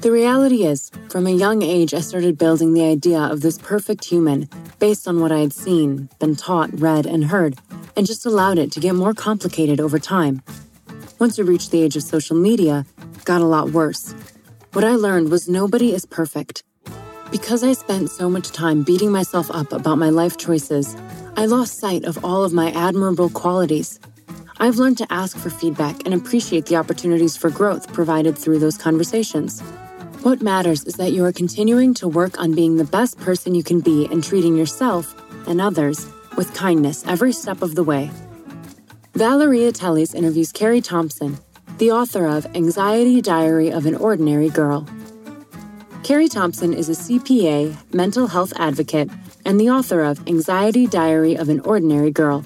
The reality is, from a young age, I started building the idea of this perfect human based on what I had seen, been taught, read, and heard, and just allowed it to get more complicated over time. Once I reached the age of social media, it got a lot worse. What I learned was nobody is perfect. Because I spent so much time beating myself up about my life choices, I lost sight of all of my admirable qualities. I've learned to ask for feedback and appreciate the opportunities for growth provided through those conversations. What matters is that you are continuing to work on being the best person you can be and treating yourself and others with kindness every step of the way. Valeria Teles interviews Carrie Thompson, the author of Anxiety Diary of an Ordinary Girl. Carrie Thompson is a CPA, mental health advocate, and the author of Anxiety Diary of an Ordinary Girl.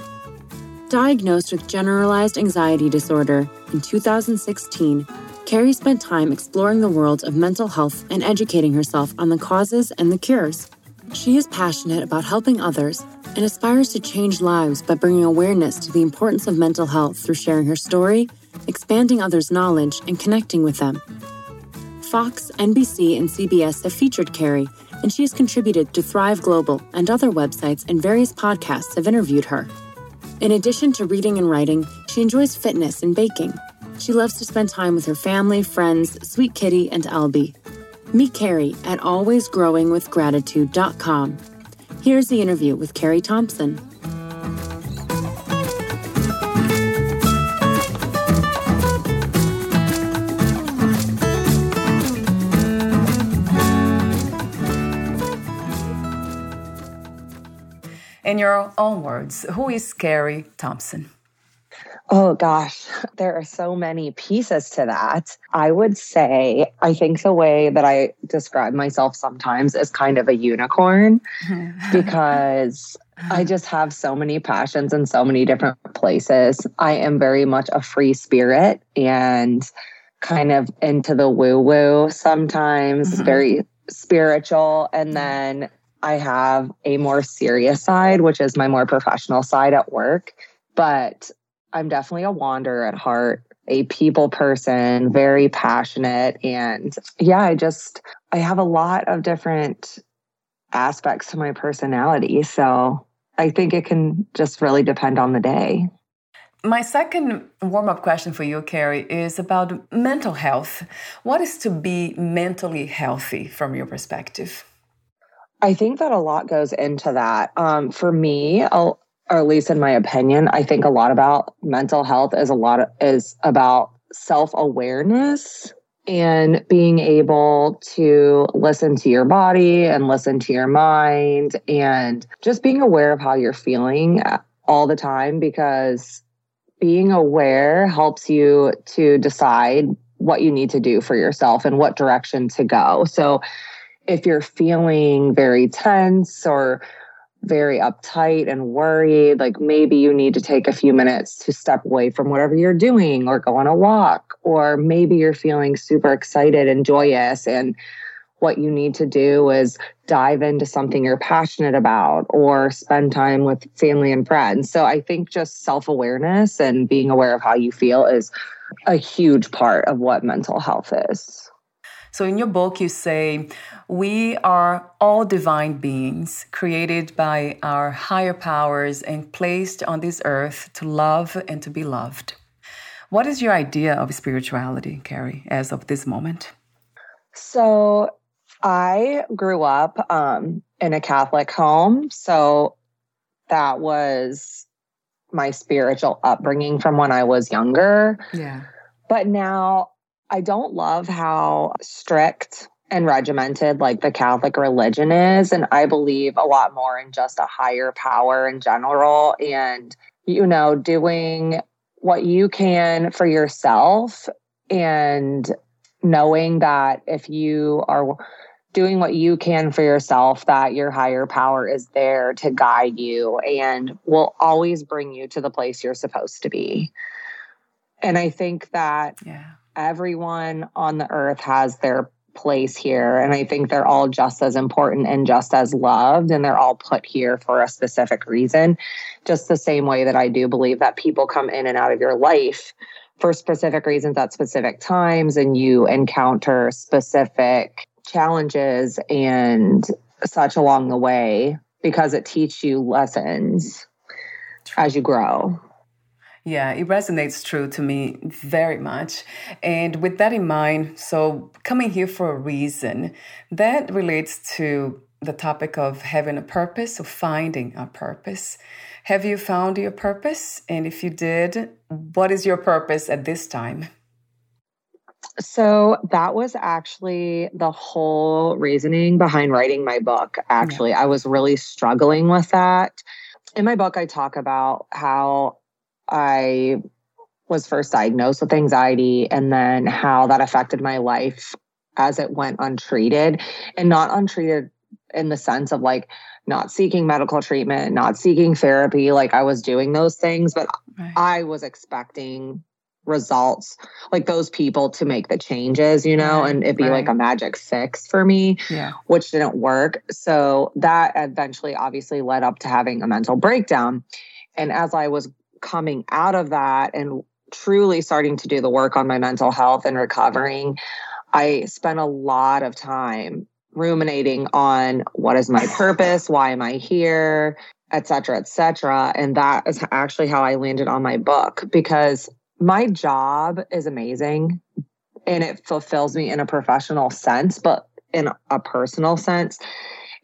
Diagnosed with generalized anxiety disorder in 2016, Carrie spent time exploring the world of mental health and educating herself on the causes and the cures. She is passionate about helping others and aspires to change lives by bringing awareness to the importance of mental health through sharing her story, expanding others' knowledge, and connecting with them. Fox, NBC, and CBS have featured Carrie, and she has contributed to Thrive Global and other websites and various podcasts have interviewed her. In addition to reading and writing, she enjoys fitness and baking. She loves to spend time with her family, friends, Sweet Kitty, and Albie. Meet Carrie at alwaysgrowingwithgratitude.com. Here's the interview with Carrie Thompson. In your own words, who is Carrie Thompson? Oh gosh, there are so many pieces to that. I would say, I think the way that I describe myself sometimes is kind of a unicorn because I just have so many passions in so many different places. I am very much a free spirit and kind of into the woo woo sometimes, mm-hmm. very spiritual. And then I have a more serious side, which is my more professional side at work. But I'm definitely a wanderer at heart, a people person, very passionate. And yeah, I just, I have a lot of different aspects to my personality. So I think it can just really depend on the day. My second warm up question for you, Carrie, is about mental health. What is to be mentally healthy from your perspective? I think that a lot goes into that. Um, for me, I'll, or at least in my opinion, I think a lot about mental health is a lot of, is about self awareness and being able to listen to your body and listen to your mind and just being aware of how you're feeling all the time because being aware helps you to decide what you need to do for yourself and what direction to go. So if you're feeling very tense or very uptight and worried, like maybe you need to take a few minutes to step away from whatever you're doing or go on a walk, or maybe you're feeling super excited and joyous and what you need to do is dive into something you're passionate about or spend time with family and friends. So I think just self awareness and being aware of how you feel is a huge part of what mental health is. So in your book, you say, we are all divine beings created by our higher powers and placed on this earth to love and to be loved. What is your idea of spirituality, Carrie, as of this moment? So I grew up um, in a Catholic home. So that was my spiritual upbringing from when I was younger. Yeah. But now I don't love how strict and regimented like the Catholic religion is. And I believe a lot more in just a higher power in general and, you know, doing what you can for yourself and knowing that if you are doing what you can for yourself, that your higher power is there to guide you and will always bring you to the place you're supposed to be. And I think that yeah. Everyone on the earth has their place here. And I think they're all just as important and just as loved. And they're all put here for a specific reason. Just the same way that I do believe that people come in and out of your life for specific reasons at specific times and you encounter specific challenges and such along the way because it teaches you lessons as you grow. Yeah, it resonates true to me very much. And with that in mind, so coming here for a reason, that relates to the topic of having a purpose, or finding a purpose. Have you found your purpose? And if you did, what is your purpose at this time? So that was actually the whole reasoning behind writing my book. Actually, yeah. I was really struggling with that. In my book, I talk about how I was first diagnosed with anxiety and then how that affected my life as it went untreated and not untreated in the sense of like not seeking medical treatment, not seeking therapy. Like I was doing those things, but right. I was expecting results like those people to make the changes you know right, and it'd be right. like a magic fix for me yeah. which didn't work so that eventually obviously led up to having a mental breakdown and as i was coming out of that and truly starting to do the work on my mental health and recovering i spent a lot of time ruminating on what is my purpose why am i here et cetera, et cetera. And that is actually how I landed on my book because my job is amazing and it fulfills me in a professional sense, but in a personal sense,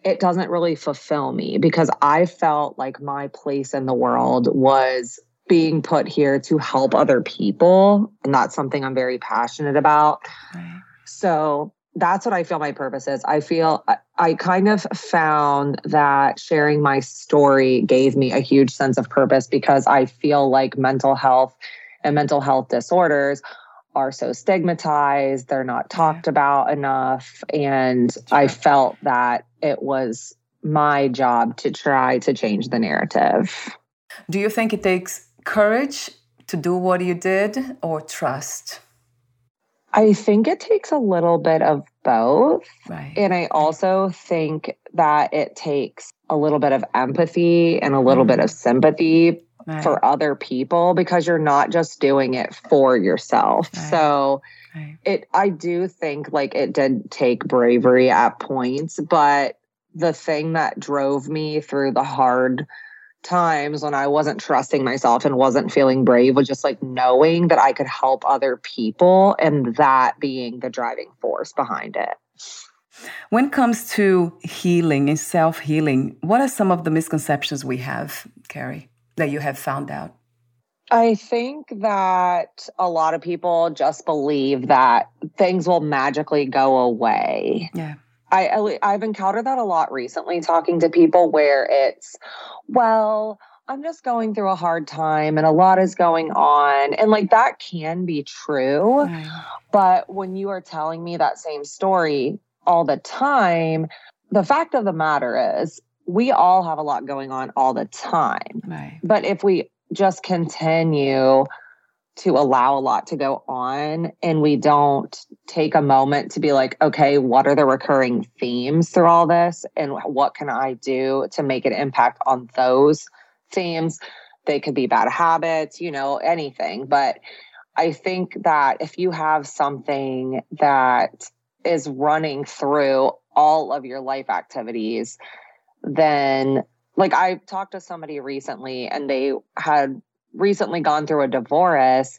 it doesn't really fulfill me because I felt like my place in the world was being put here to help other people. And that's something I'm very passionate about. Right. So that's what I feel my purpose is. I feel I, I kind of found that sharing my story gave me a huge sense of purpose because I feel like mental health and mental health disorders are so stigmatized, they're not talked about enough. And I felt that it was my job to try to change the narrative. Do you think it takes courage to do what you did or trust? I think it takes a little bit of both. Right. And I also think that it takes a little bit of empathy and a little mm. bit of sympathy right. for other people because you're not just doing it for yourself. Right. So it I do think like it did take bravery at points, but the thing that drove me through the hard times when I wasn't trusting myself and wasn't feeling brave was just like knowing that I could help other people and that being the driving force behind it. When it comes to healing and self healing, what are some of the misconceptions we have, Carrie? that you have found out? I think that a lot of people just believe that things will magically go away. Yeah. I I've encountered that a lot recently talking to people where it's well, I'm just going through a hard time and a lot is going on and like that can be true. Mm. But when you are telling me that same story all the time, the fact of the matter is we all have a lot going on all the time. Right. But if we just continue to allow a lot to go on and we don't take a moment to be like, okay, what are the recurring themes through all this? And what can I do to make an impact on those themes? They could be bad habits, you know, anything. But I think that if you have something that is running through all of your life activities, then like I talked to somebody recently and they had recently gone through a divorce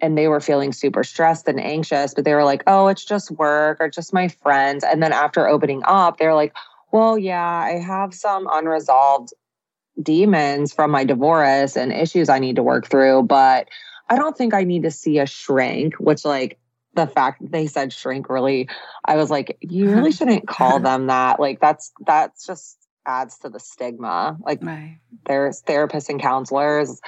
and they were feeling super stressed and anxious, but they were like, oh, it's just work or just my friends. And then after opening up, they're like, well, yeah, I have some unresolved demons from my divorce and issues I need to work through, but I don't think I need to see a shrink, which like the fact that they said shrink really, I was like, you really shouldn't call them that. Like that's that's just adds to the stigma. Like right. there's therapists and counselors.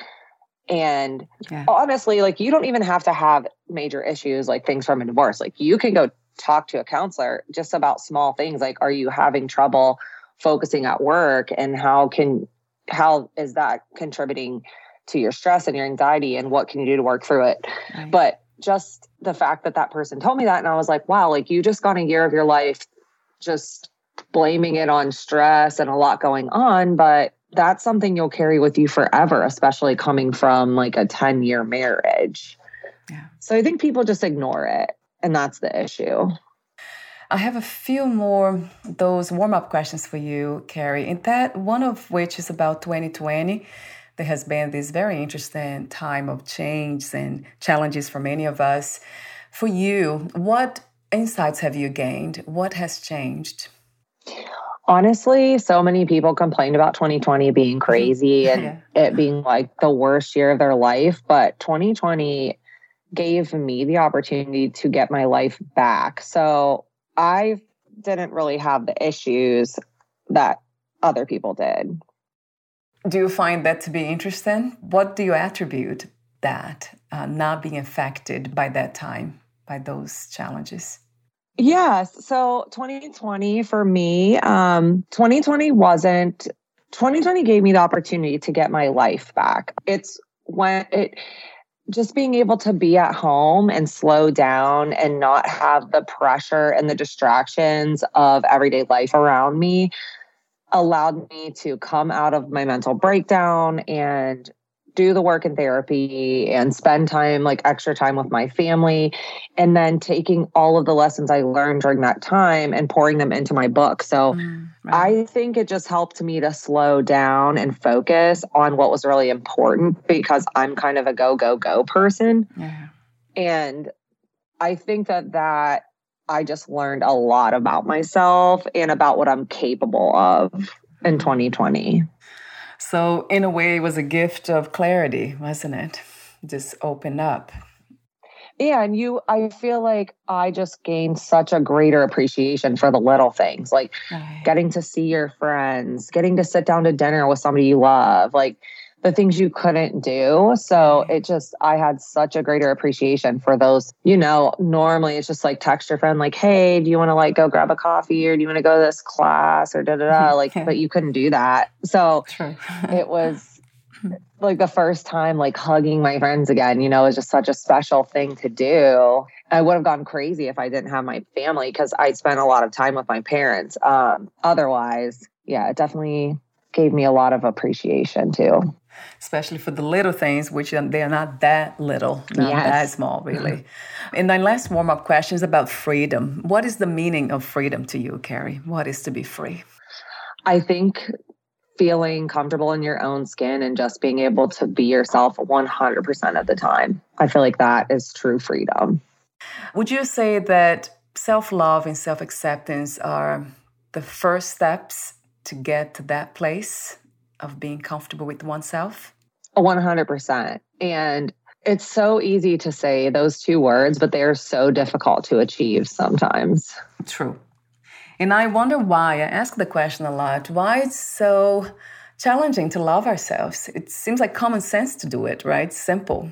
And yeah. honestly, like you don't even have to have major issues like things from a divorce. Like you can go talk to a counselor just about small things like are you having trouble focusing at work and how can how is that contributing to your stress and your anxiety and what can you do to work through it right. but just the fact that that person told me that and i was like wow like you just got a year of your life just blaming it on stress and a lot going on but that's something you'll carry with you forever especially coming from like a 10 year marriage yeah so i think people just ignore it and that's the issue I have a few more those warm up questions for you, Carrie. In that one of which is about 2020. There has been this very interesting time of change and challenges for many of us. For you, what insights have you gained? What has changed? Honestly, so many people complained about 2020 being crazy and yeah. it being like the worst year of their life. But 2020 gave me the opportunity to get my life back. So I didn't really have the issues that other people did. Do you find that to be interesting? What do you attribute that uh, not being affected by that time, by those challenges? Yes. So 2020 for me, um, 2020 wasn't, 2020 gave me the opportunity to get my life back. It's when it, just being able to be at home and slow down and not have the pressure and the distractions of everyday life around me allowed me to come out of my mental breakdown and do the work in therapy and spend time like extra time with my family and then taking all of the lessons i learned during that time and pouring them into my book so mm, right. i think it just helped me to slow down and focus on what was really important because i'm kind of a go go go person yeah. and i think that that i just learned a lot about myself and about what i'm capable of in 2020 so, in a way, it was a gift of clarity, wasn't it? Just open up. Yeah, and you, I feel like I just gained such a greater appreciation for the little things, like right. getting to see your friends, getting to sit down to dinner with somebody you love, like the things you couldn't do. So it just, I had such a greater appreciation for those. You know, normally it's just like text your friend, like, hey, do you want to like go grab a coffee or do you want to go to this class or da da da? Like, but you couldn't do that. So it was like the first time like hugging my friends again, you know, is just such a special thing to do. I would have gone crazy if I didn't have my family because I spent a lot of time with my parents. Um, otherwise, yeah, it definitely gave me a lot of appreciation too especially for the little things, which they're not that little, not yes. that small, really. Mm-hmm. And then last warm up question is about freedom. What is the meaning of freedom to you, Carrie? What is to be free? I think feeling comfortable in your own skin and just being able to be yourself 100% of the time. I feel like that is true freedom. Would you say that self love and self acceptance are the first steps to get to that place of being comfortable with oneself? 100%. And it's so easy to say those two words, but they are so difficult to achieve sometimes. True. And I wonder why. I ask the question a lot why it's so challenging to love ourselves. It seems like common sense to do it, right? Simple,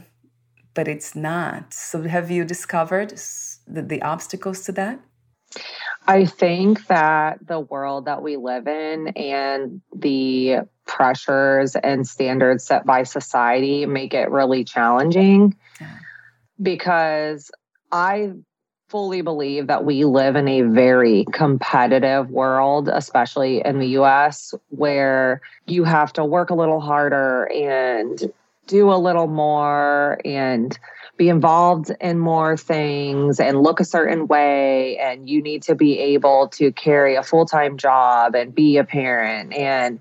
but it's not. So, have you discovered the, the obstacles to that? I think that the world that we live in and the pressures and standards set by society make it really challenging because I fully believe that we live in a very competitive world, especially in the US, where you have to work a little harder and do a little more and be involved in more things and look a certain way and you need to be able to carry a full-time job and be a parent and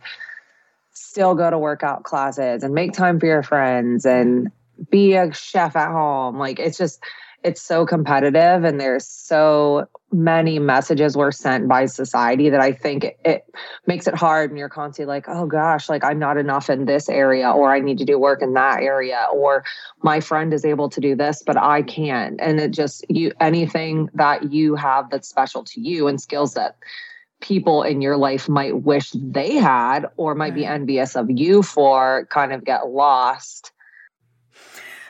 still go to workout classes and make time for your friends and be a chef at home. Like it's just it's so competitive and there's so many messages were sent by society that I think it, it, makes it hard and you're constantly like, oh gosh, like I'm not enough in this area or I need to do work in that area or my friend is able to do this but I can't. And it just you anything that you have that's special to you and skills that people in your life might wish they had or might be envious of you for kind of get lost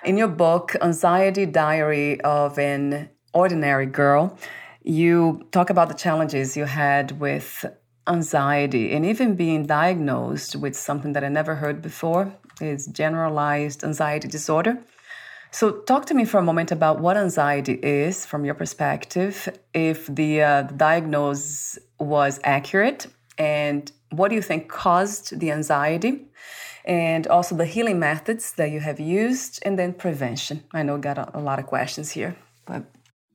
in your book, Anxiety Diary of an Ordinary Girl, you talk about the challenges you had with anxiety and even being diagnosed with something that I never heard before is generalized anxiety disorder. So, talk to me for a moment about what anxiety is from your perspective, if the, uh, diagnosis was accurate, and what do you think caused the anxiety? And also the healing methods that you have used, and then prevention. I know got a, a lot of questions here, but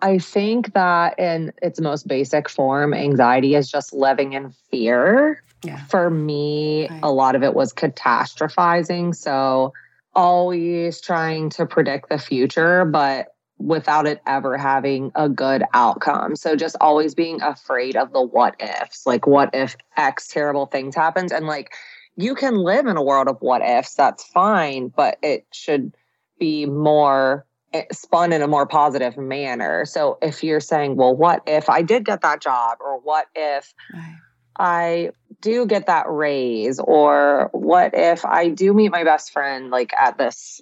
I think that in its most basic form, anxiety is just living in fear. Yeah. For me, right. a lot of it was catastrophizing. So, always trying to predict the future, but without it ever having a good outcome. So, just always being afraid of the what ifs like, what if X terrible things happens? And like, you can live in a world of what ifs, that's fine, but it should be more eh, spun in a more positive manner. So if you're saying, well, what if I did get that job, or what if right. I do get that raise, or what if I do meet my best friend like at this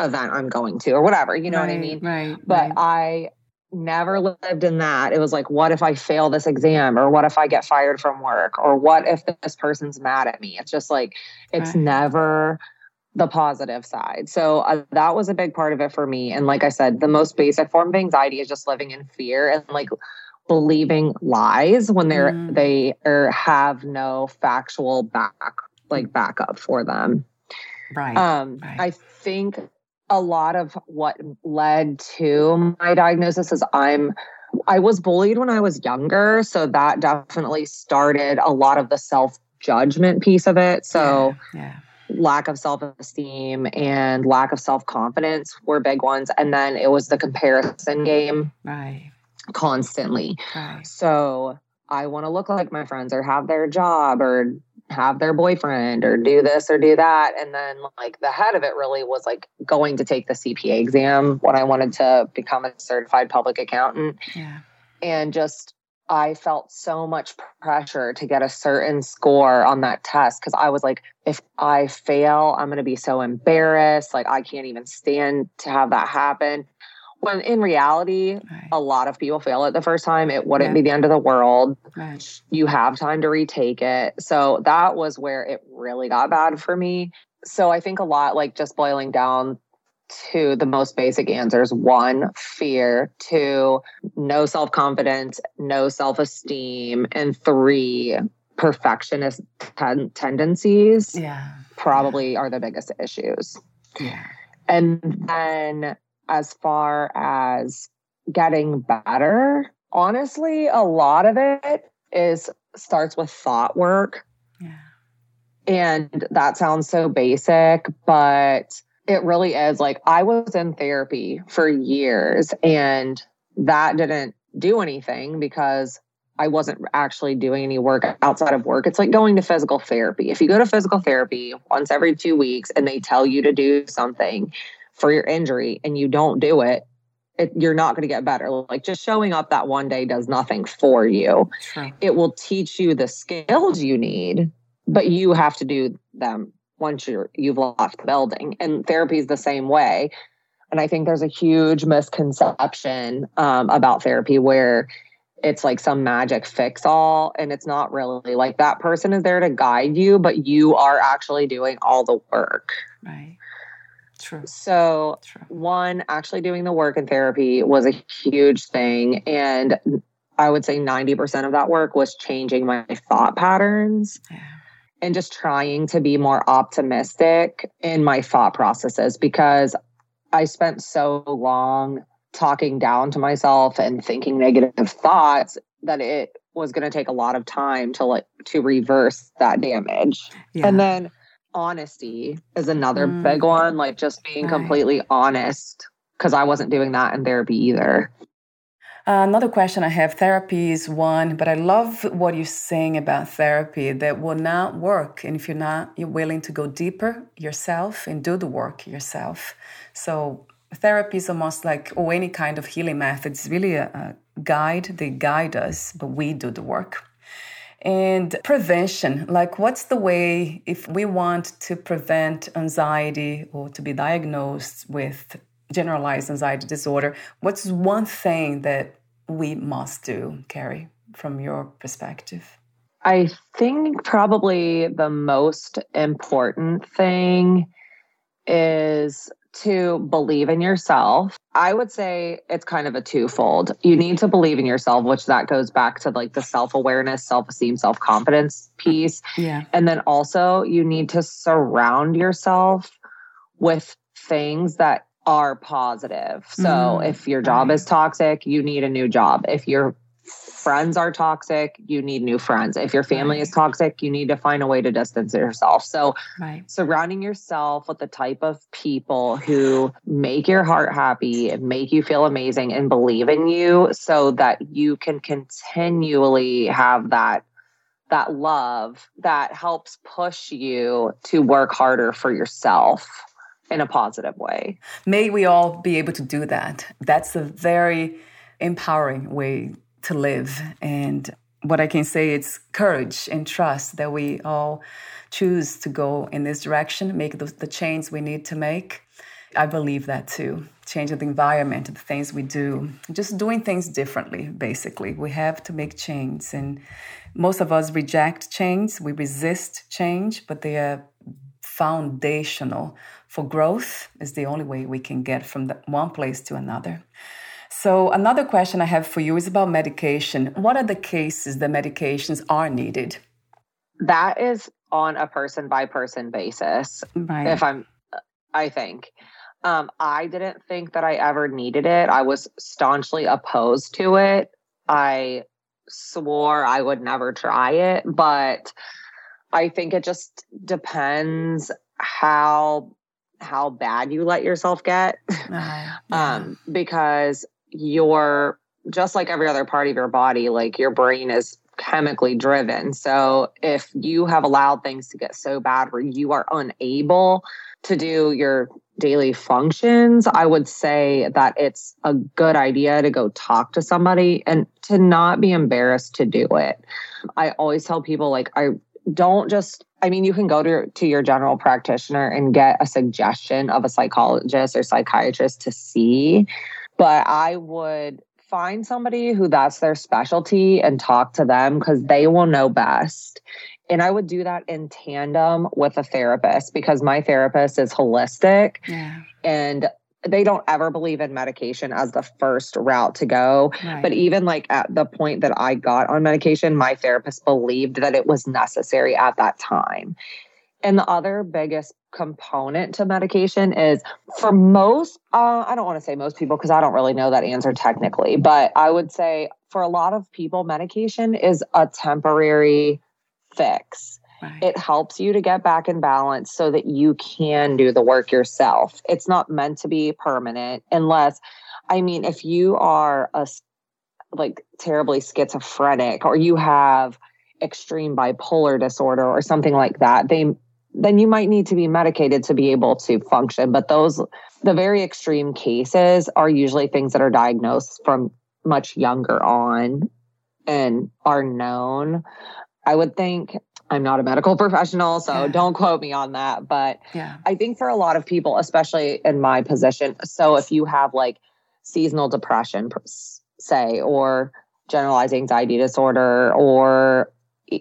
event I'm going to, or whatever, you know right, what I mean? Right. But right. I never lived in that. It was like, what if I fail this exam? Or what if I get fired from work? Or what if this person's mad at me? It's just like, it's right. never the positive side. So uh, that was a big part of it for me. And like I said, the most basic form of anxiety is just living in fear and like believing lies when they're mm. they are have no factual back like backup for them. Right. Um right. I think a lot of what led to my diagnosis is I'm I was bullied when I was younger, so that definitely started a lot of the self judgment piece of it. So yeah, yeah. lack of self esteem and lack of self confidence were big ones, and then it was the comparison game, right, constantly. Right. So I want to look like my friends or have their job or have their boyfriend or do this or do that. And then, like, the head of it really was like going to take the CPA exam when I wanted to become a certified public accountant. Yeah. And just, I felt so much pressure to get a certain score on that test because I was like, if I fail, I'm going to be so embarrassed. Like, I can't even stand to have that happen when in reality, right. a lot of people fail it the first time. It wouldn't yeah. be the end of the world. Right. You have time to retake it. So that was where it really got bad for me. So I think a lot like just boiling down to the most basic answers one, fear, two, no self confidence, no self esteem, and three, perfectionist ten- tendencies. Yeah. Probably yeah. are the biggest issues. Yeah. And then as far as getting better, honestly, a lot of it is starts with thought work. Yeah. And that sounds so basic, but it really is like I was in therapy for years and that didn't do anything because I wasn't actually doing any work outside of work. It's like going to physical therapy. If you go to physical therapy once every two weeks and they tell you to do something, for your injury and you don't do it, it you're not going to get better. Like just showing up that one day does nothing for you. It will teach you the skills you need, but you have to do them once you're you've left the building. And therapy is the same way. And I think there's a huge misconception um, about therapy where it's like some magic fix all and it's not really like that person is there to guide you but you are actually doing all the work right True. So, True. one, actually doing the work in therapy was a huge thing. And I would say 90% of that work was changing my thought patterns yeah. and just trying to be more optimistic in my thought processes because I spent so long talking down to myself and thinking negative thoughts that it was going to take a lot of time to like to reverse that damage. Yeah. And then honesty is another mm. big one, like just being right. completely honest, because I wasn't doing that in therapy either. Uh, another question I have therapy is one, but I love what you're saying about therapy that will not work. And if you're not you're willing to go deeper yourself and do the work yourself. So, therapy is almost like, or any kind of healing method, it's really a, a guide. They guide us, but we do the work. And prevention, like what's the way if we want to prevent anxiety or to be diagnosed with generalized anxiety disorder, what's one thing that we must do, Carrie, from your perspective? I think probably the most important thing is to believe in yourself. I would say it's kind of a twofold. You need to believe in yourself, which that goes back to like the self-awareness, self-esteem, self-confidence piece. Yeah. And then also you need to surround yourself with things that are positive. So mm, if your job right. is toxic, you need a new job. If your friends are toxic, you need new friends. If your family right. is toxic, you need to find a way to distance yourself. So right. surrounding yourself with the type of people who make your heart happy and make you feel amazing and believe in you so that you can continually have that that love that helps push you to work harder for yourself in a positive way. May we all be able to do that. That's a very empowering way to live. And what I can say it's courage and trust that we all choose to go in this direction, make the, the change we need to make. I believe that too. Changing the environment, the things we do, just doing things differently, basically. We have to make change. And most of us reject change, we resist change, but they are foundational for growth is the only way we can get from the, one place to another. So, another question I have for you is about medication. What are the cases that medications are needed? That is on a person by person basis. Right. If I'm, I think. Um, I didn't think that I ever needed it. I was staunchly opposed to it. I swore I would never try it, but I think it just depends how how bad you let yourself get. Uh, yeah. um, because you're just like every other part of your body, like your brain is chemically driven. So if you have allowed things to get so bad where you are unable to do your daily functions, I would say that it's a good idea to go talk to somebody and to not be embarrassed to do it. I always tell people like I don't just I mean, you can go to, to your general practitioner and get a suggestion of a psychologist or psychiatrist to see. But I would find somebody who that's their specialty and talk to them because they will know best. And I would do that in tandem with a therapist because my therapist is holistic. Yeah. And they don't ever believe in medication as the first route to go. Right. But even like at the point that I got on medication, my therapist believed that it was necessary at that time. And the other biggest component to medication is for most, uh, I don't want to say most people because I don't really know that answer technically, but I would say for a lot of people, medication is a temporary fix. Right. It helps you to get back in balance so that you can do the work yourself. It's not meant to be permanent unless, I mean, if you are a like terribly schizophrenic or you have extreme bipolar disorder or something like that, they then you might need to be medicated to be able to function. But those, the very extreme cases are usually things that are diagnosed from much younger on and are known. I would think I'm not a medical professional, so yeah. don't quote me on that. But yeah. I think for a lot of people, especially in my position, so if you have like seasonal depression, say, or generalized anxiety disorder, or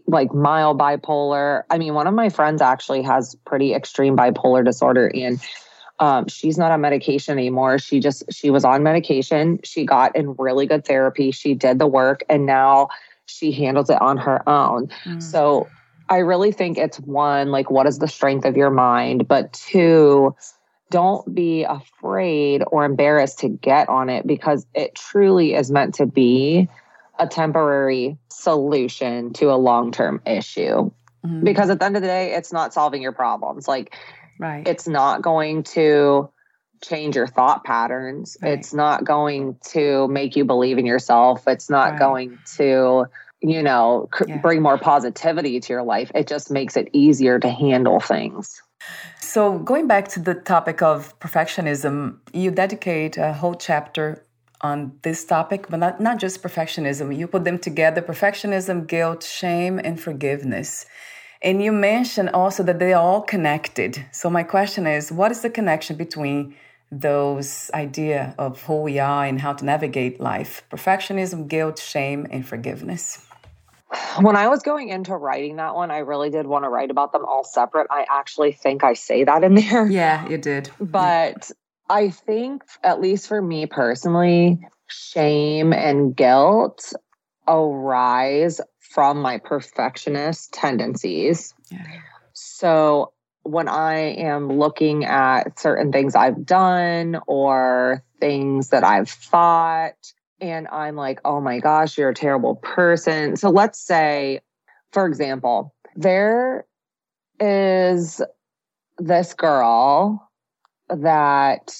like mild bipolar. I mean, one of my friends actually has pretty extreme bipolar disorder and um, she's not on medication anymore. She just she was on medication. She got in really good therapy. She did the work and now she handles it on her own. Mm. So I really think it's one, like, what is the strength of your mind? But two, don't be afraid or embarrassed to get on it because it truly is meant to be a temporary solution to a long term issue. mm-hmm. because at the end of the day, it's not solving your problems. Like, right. it's not going to change your thought patterns. Right. It's not going to make you believe in yourself. It's not right. going to, you know, cr- yeah. bring more positivity to your life. It just makes it easier to handle things. So, going back to the topic of perfectionism, you dedicate a whole chapter on this topic, but not, not just perfectionism. You put them together perfectionism, guilt, shame, and forgiveness. And you mentioned also that they are all connected. So, my question is what is the connection between those idea of who we are and how to navigate life perfectionism guilt shame and forgiveness when i was going into writing that one i really did want to write about them all separate i actually think i say that in there yeah you did but i think at least for me personally shame and guilt arise from my perfectionist tendencies yeah. so when I am looking at certain things I've done or things that I've thought, and I'm like, oh my gosh, you're a terrible person. So let's say, for example, there is this girl that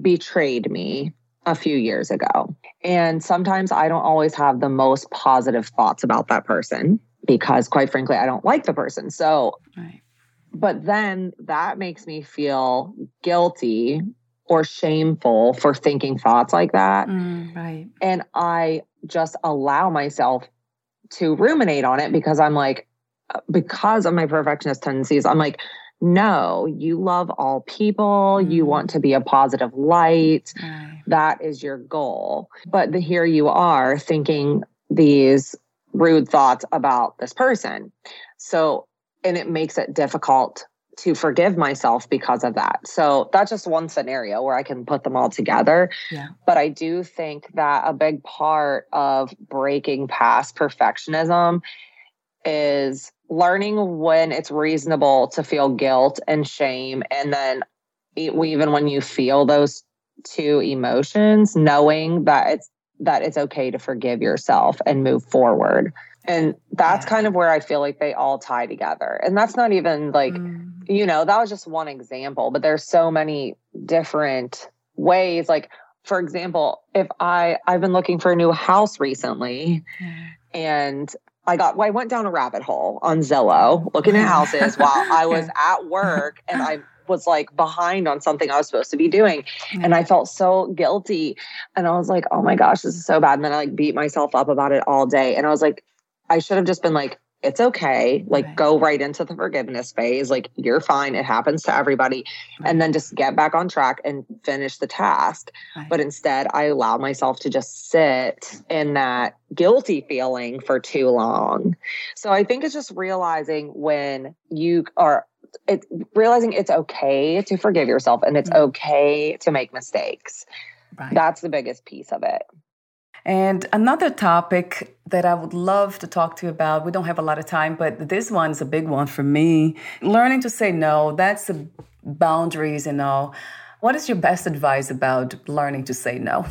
betrayed me a few years ago. And sometimes I don't always have the most positive thoughts about that person because, quite frankly, I don't like the person. So, right but then that makes me feel guilty or shameful for thinking thoughts like that. Mm, right. And I just allow myself to ruminate on it because I'm like, because of my perfectionist tendencies, I'm like, no, you love all people. Mm. You want to be a positive light. Right. That is your goal. But the, here you are thinking these rude thoughts about this person. So and it makes it difficult to forgive myself because of that. So that's just one scenario where I can put them all together. Yeah. But I do think that a big part of breaking past perfectionism is learning when it's reasonable to feel guilt and shame. And then even when you feel those two emotions, knowing that it's that it's okay to forgive yourself and move forward. And that's yeah. kind of where I feel like they all tie together. And that's not even like, mm. you know, that was just one example, but there's so many different ways. Like, for example, if I I've been looking for a new house recently mm. and I got well, I went down a rabbit hole on Zillow looking at houses while I was at work and I was like behind on something I was supposed to be doing. And I felt so guilty. And I was like, oh my gosh, this is so bad. And then I like beat myself up about it all day. And I was like, I should have just been like, it's okay. Like, right. go right into the forgiveness phase. Like, you're fine. It happens to everybody. Right. And then just get back on track and finish the task. Right. But instead, I allow myself to just sit in that guilty feeling for too long. So I think it's just realizing when you are it's realizing it's okay to forgive yourself and it's mm-hmm. okay to make mistakes. That's the biggest piece of it. And another topic that I would love to talk to you about, we don't have a lot of time, but this one's a big one for me. Learning to say no, that's the boundaries and all. What is your best advice about learning to say no?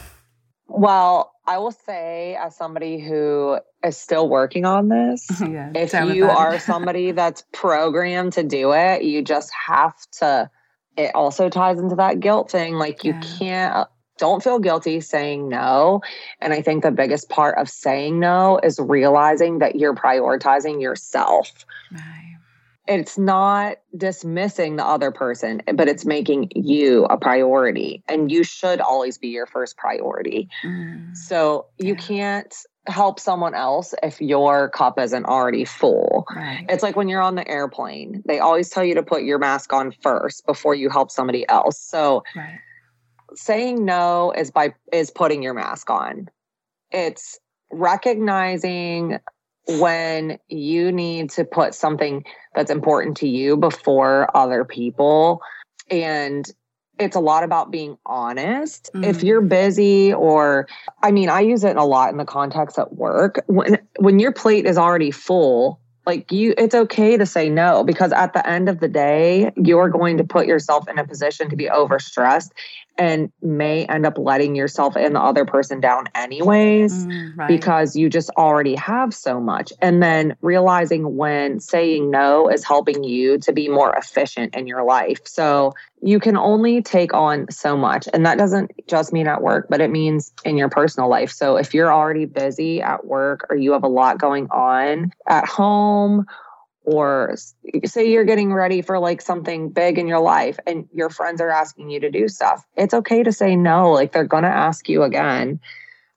Well, I will say, as somebody who is still working on this, yeah, if you are somebody that's programmed to do it, you just have to. It also ties into that guilt thing. Like, you yeah. can't don't feel guilty saying no. And I think the biggest part of saying no is realizing that you're prioritizing yourself. Right. It's not dismissing the other person, but it's making you a priority. And you should always be your first priority. Mm. So you yeah. can't help someone else if your cup isn't already full. Right. It's like when you're on the airplane, they always tell you to put your mask on first before you help somebody else. So right saying no is by is putting your mask on. It's recognizing when you need to put something that's important to you before other people and it's a lot about being honest. Mm-hmm. If you're busy or I mean, I use it a lot in the context at work. When when your plate is already full, like you it's okay to say no because at the end of the day you're going to put yourself in a position to be overstressed and may end up letting yourself and the other person down anyways mm, right. because you just already have so much. And then realizing when saying no is helping you to be more efficient in your life. So you can only take on so much. And that doesn't just mean at work, but it means in your personal life. So if you're already busy at work or you have a lot going on at home or say you're getting ready for like something big in your life and your friends are asking you to do stuff it's okay to say no like they're going to ask you again.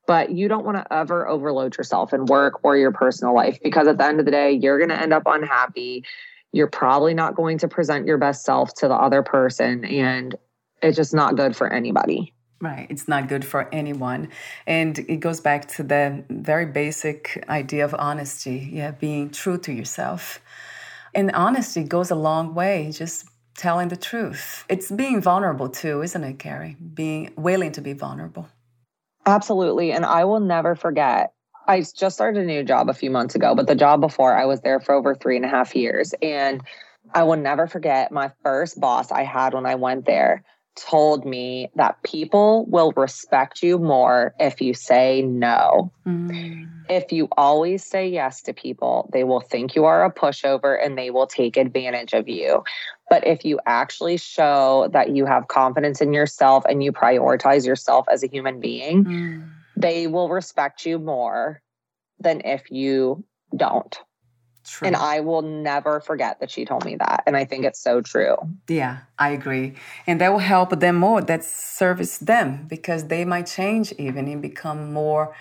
But you don't want to ever overload yourself in work or your personal life because at the end of the day you're going to end up unhappy. You're probably not going to present your best self to the other person and it's just not good for anybody Right. It's not good for anyone. And it goes back to the very basic idea of honesty. Yeah, being true to yourself. And honesty goes a long way, just telling the truth. It's being vulnerable too, isn't it, Carrie? Being willing to be vulnerable. Absolutely. And I will never forget. I just started a new job a few months ago, but the job before I was there for over three and a half years. And I will never forget my first boss I had when I went there told me that people will respect you more if you say no. Mm. If you always say yes to people, they will think you are a pushover and they will take advantage of you. But if you actually show that you have confidence in yourself and you prioritize yourself as a human being, mm. they will respect you more than if you don't. True. And I will never forget that she told me that. And I think it's so true. Yeah, I agree. And that will help them more. That service them because they might change even and become more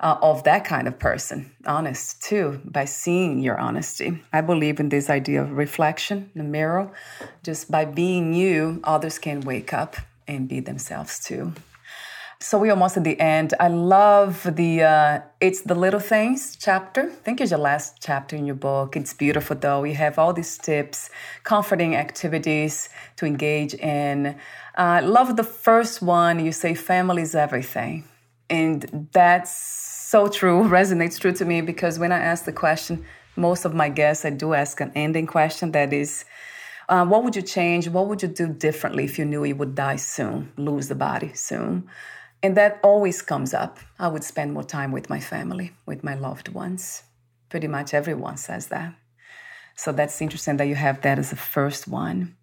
uh, of that kind of person, honest too, by seeing your honesty. I believe in this idea of reflection, the mirror. Just by being you, others can wake up and be themselves too. So we're almost at the end. I love the uh, it's the little things chapter. I think it's your last chapter in your book. It's beautiful though. We have all these tips, comforting activities to engage in. I uh, love the first one. You say family is everything, and that's so true. Resonates true to me because when I ask the question, most of my guests I do ask an ending question that is. Uh, what would you change? What would you do differently if you knew you would die soon, lose the body soon? And that always comes up. I would spend more time with my family, with my loved ones. Pretty much everyone says that. So that's interesting that you have that as the first one.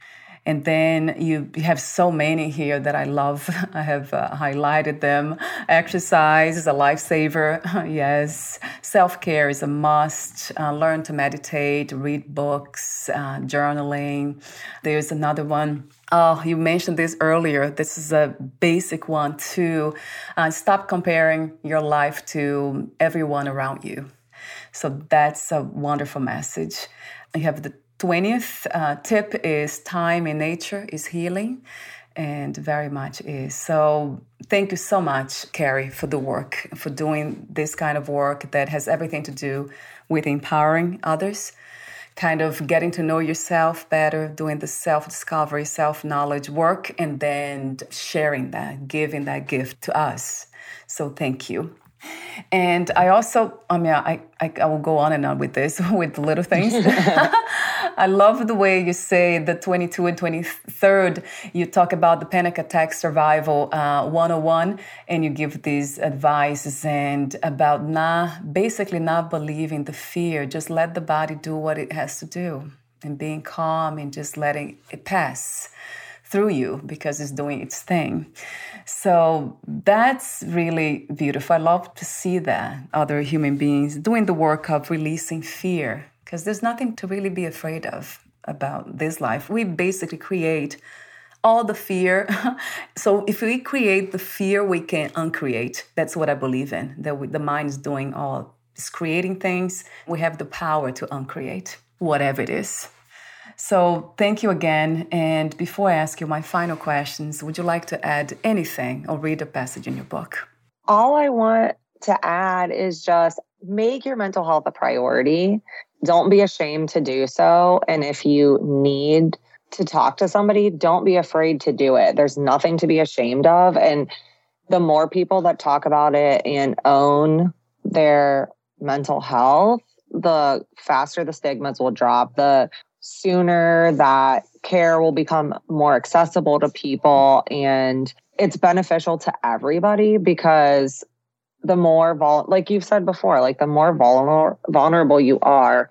And then you, have so many here that I love. I have uh, highlighted them. Exercise is a lifesaver. yes. Self care is a must. Uh, learn to meditate, read books, uh, journaling. There's another one Oh, you mentioned this earlier. This is a basic one too. Uh, stop comparing your life to everyone around you. So that's a wonderful message. You have the 20th uh, tip is time in nature is healing and very much is. So thank you so much, Carrie, for the work, for doing this kind of work that has everything to do with empowering others kind of getting to know yourself better, doing the self discovery, self knowledge work, and then sharing that, giving that gift to us. So thank you. And I also, I mean, I, I, I, will go on and on with this, with the little things. I love the way you say the 22 and 23rd, you talk about the panic attack survival uh, 101, and you give these advices and about not, basically not believing the fear, just let the body do what it has to do and being calm and just letting it pass through you because it's doing its thing. So that's really beautiful. I love to see that other human beings doing the work of releasing fear because there's nothing to really be afraid of about this life. We basically create all the fear. so if we create the fear, we can uncreate. That's what I believe in. That we, the mind is doing all, it's creating things. We have the power to uncreate whatever it is. So thank you again. And before I ask you my final questions, would you like to add anything or read a passage in your book? All I want to add is just make your mental health a priority. Don't be ashamed to do so. And if you need to talk to somebody, don't be afraid to do it. There's nothing to be ashamed of. And the more people that talk about it and own their mental health, the faster the stigmas will drop. The sooner that care will become more accessible to people and it's beneficial to everybody because the more vul- like you've said before, like the more vulnerable vulnerable you are,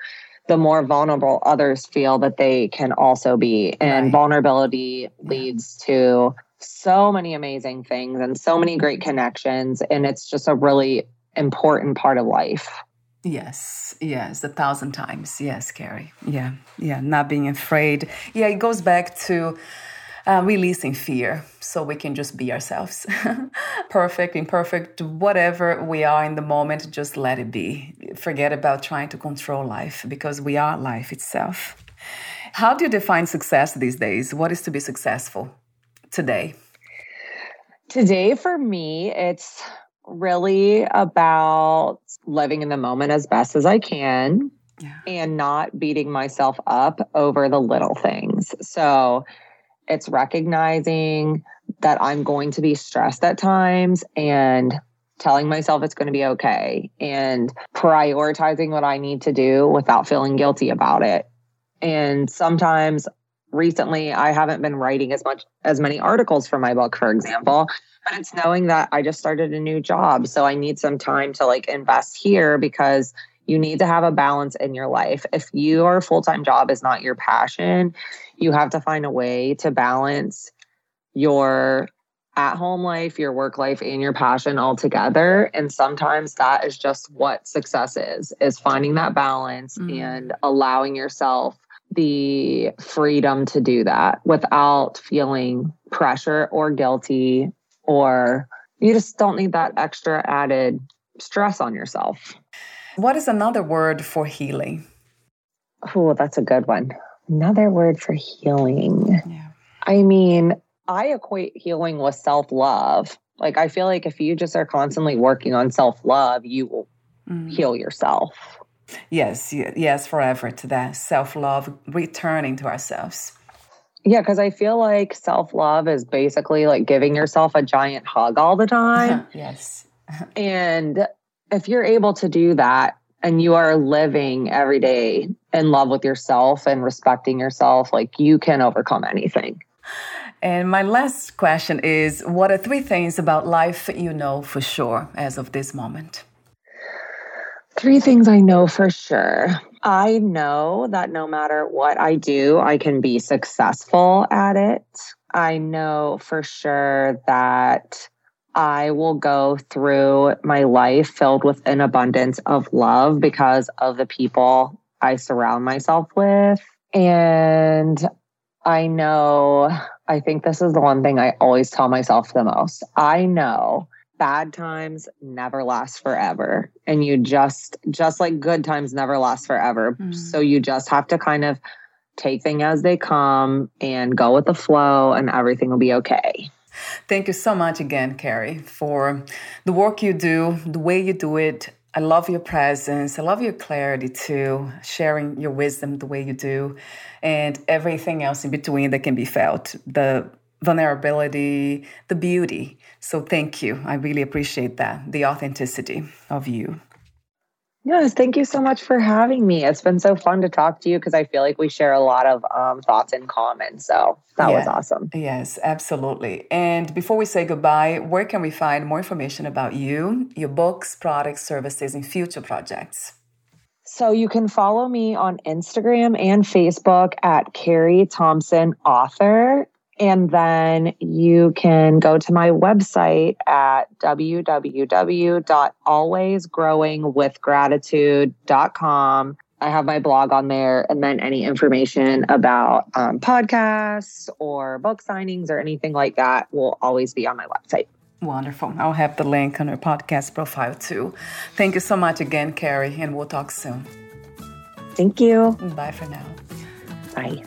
the more vulnerable others feel that they can also be. And right. vulnerability leads to so many amazing things and so many great connections. And it's just a really important part of life. Yes, yes, a thousand times. Yes, Carrie. Yeah, yeah, not being afraid. Yeah, it goes back to uh, releasing fear so we can just be ourselves. Perfect, imperfect, whatever we are in the moment, just let it be. Forget about trying to control life because we are life itself. How do you define success these days? What is to be successful today? Today, for me, it's really about living in the moment as best as I can yeah. and not beating myself up over the little things. So, it's recognizing that I'm going to be stressed at times and telling myself it's going to be okay and prioritizing what I need to do without feeling guilty about it. And sometimes recently I haven't been writing as much as many articles for my book, for example, but it's knowing that I just started a new job. So I need some time to like invest here because you need to have a balance in your life. If your full time job is not your passion, you have to find a way to balance your at home life, your work life, and your passion all together. And sometimes that is just what success is, is finding that balance mm-hmm. and allowing yourself the freedom to do that without feeling pressure or guilty or you just don't need that extra added stress on yourself. What is another word for healing? Oh, that's a good one. Another word for healing. Yeah. I mean, I equate healing with self love. Like, I feel like if you just are constantly working on self love, you will mm. heal yourself. Yes, yes, forever to that self love, returning to ourselves. Yeah, because I feel like self love is basically like giving yourself a giant hug all the time. yes. and if you're able to do that and you are living every day in love with yourself and respecting yourself, like you can overcome anything. And my last question is What are three things about life you know for sure as of this moment? Three things I know for sure. I know that no matter what I do, I can be successful at it. I know for sure that I will go through my life filled with an abundance of love because of the people I surround myself with. And I know, I think this is the one thing I always tell myself the most. I know bad times never last forever. And you just, just like good times never last forever. Mm. So you just have to kind of take things as they come and go with the flow, and everything will be okay. Thank you so much again, Carrie, for the work you do, the way you do it. I love your presence. I love your clarity too, sharing your wisdom the way you do, and everything else in between that can be felt the vulnerability, the beauty. So, thank you. I really appreciate that, the authenticity of you. Yes, thank you so much for having me. It's been so fun to talk to you because I feel like we share a lot of um, thoughts in common. So that yeah. was awesome. Yes, absolutely. And before we say goodbye, where can we find more information about you, your books, products, services, and future projects? So you can follow me on Instagram and Facebook at Carrie Thompson Author. And then you can go to my website at www.alwaysgrowingwithgratitude.com. I have my blog on there, and then any information about um, podcasts or book signings or anything like that will always be on my website. Wonderful. I'll have the link on your podcast profile too. Thank you so much again, Carrie, and we'll talk soon. Thank you. Bye for now. Bye.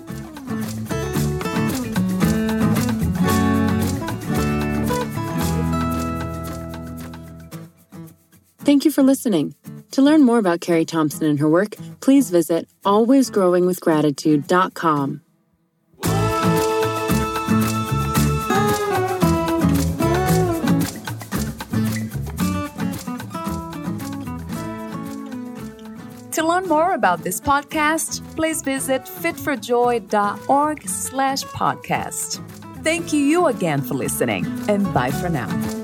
Thank you for listening. To learn more about Carrie Thompson and her work, please visit alwaysgrowingwithgratitude.com. To learn more about this podcast, please visit fitforjoy.org slash podcast. Thank you again for listening, and bye for now.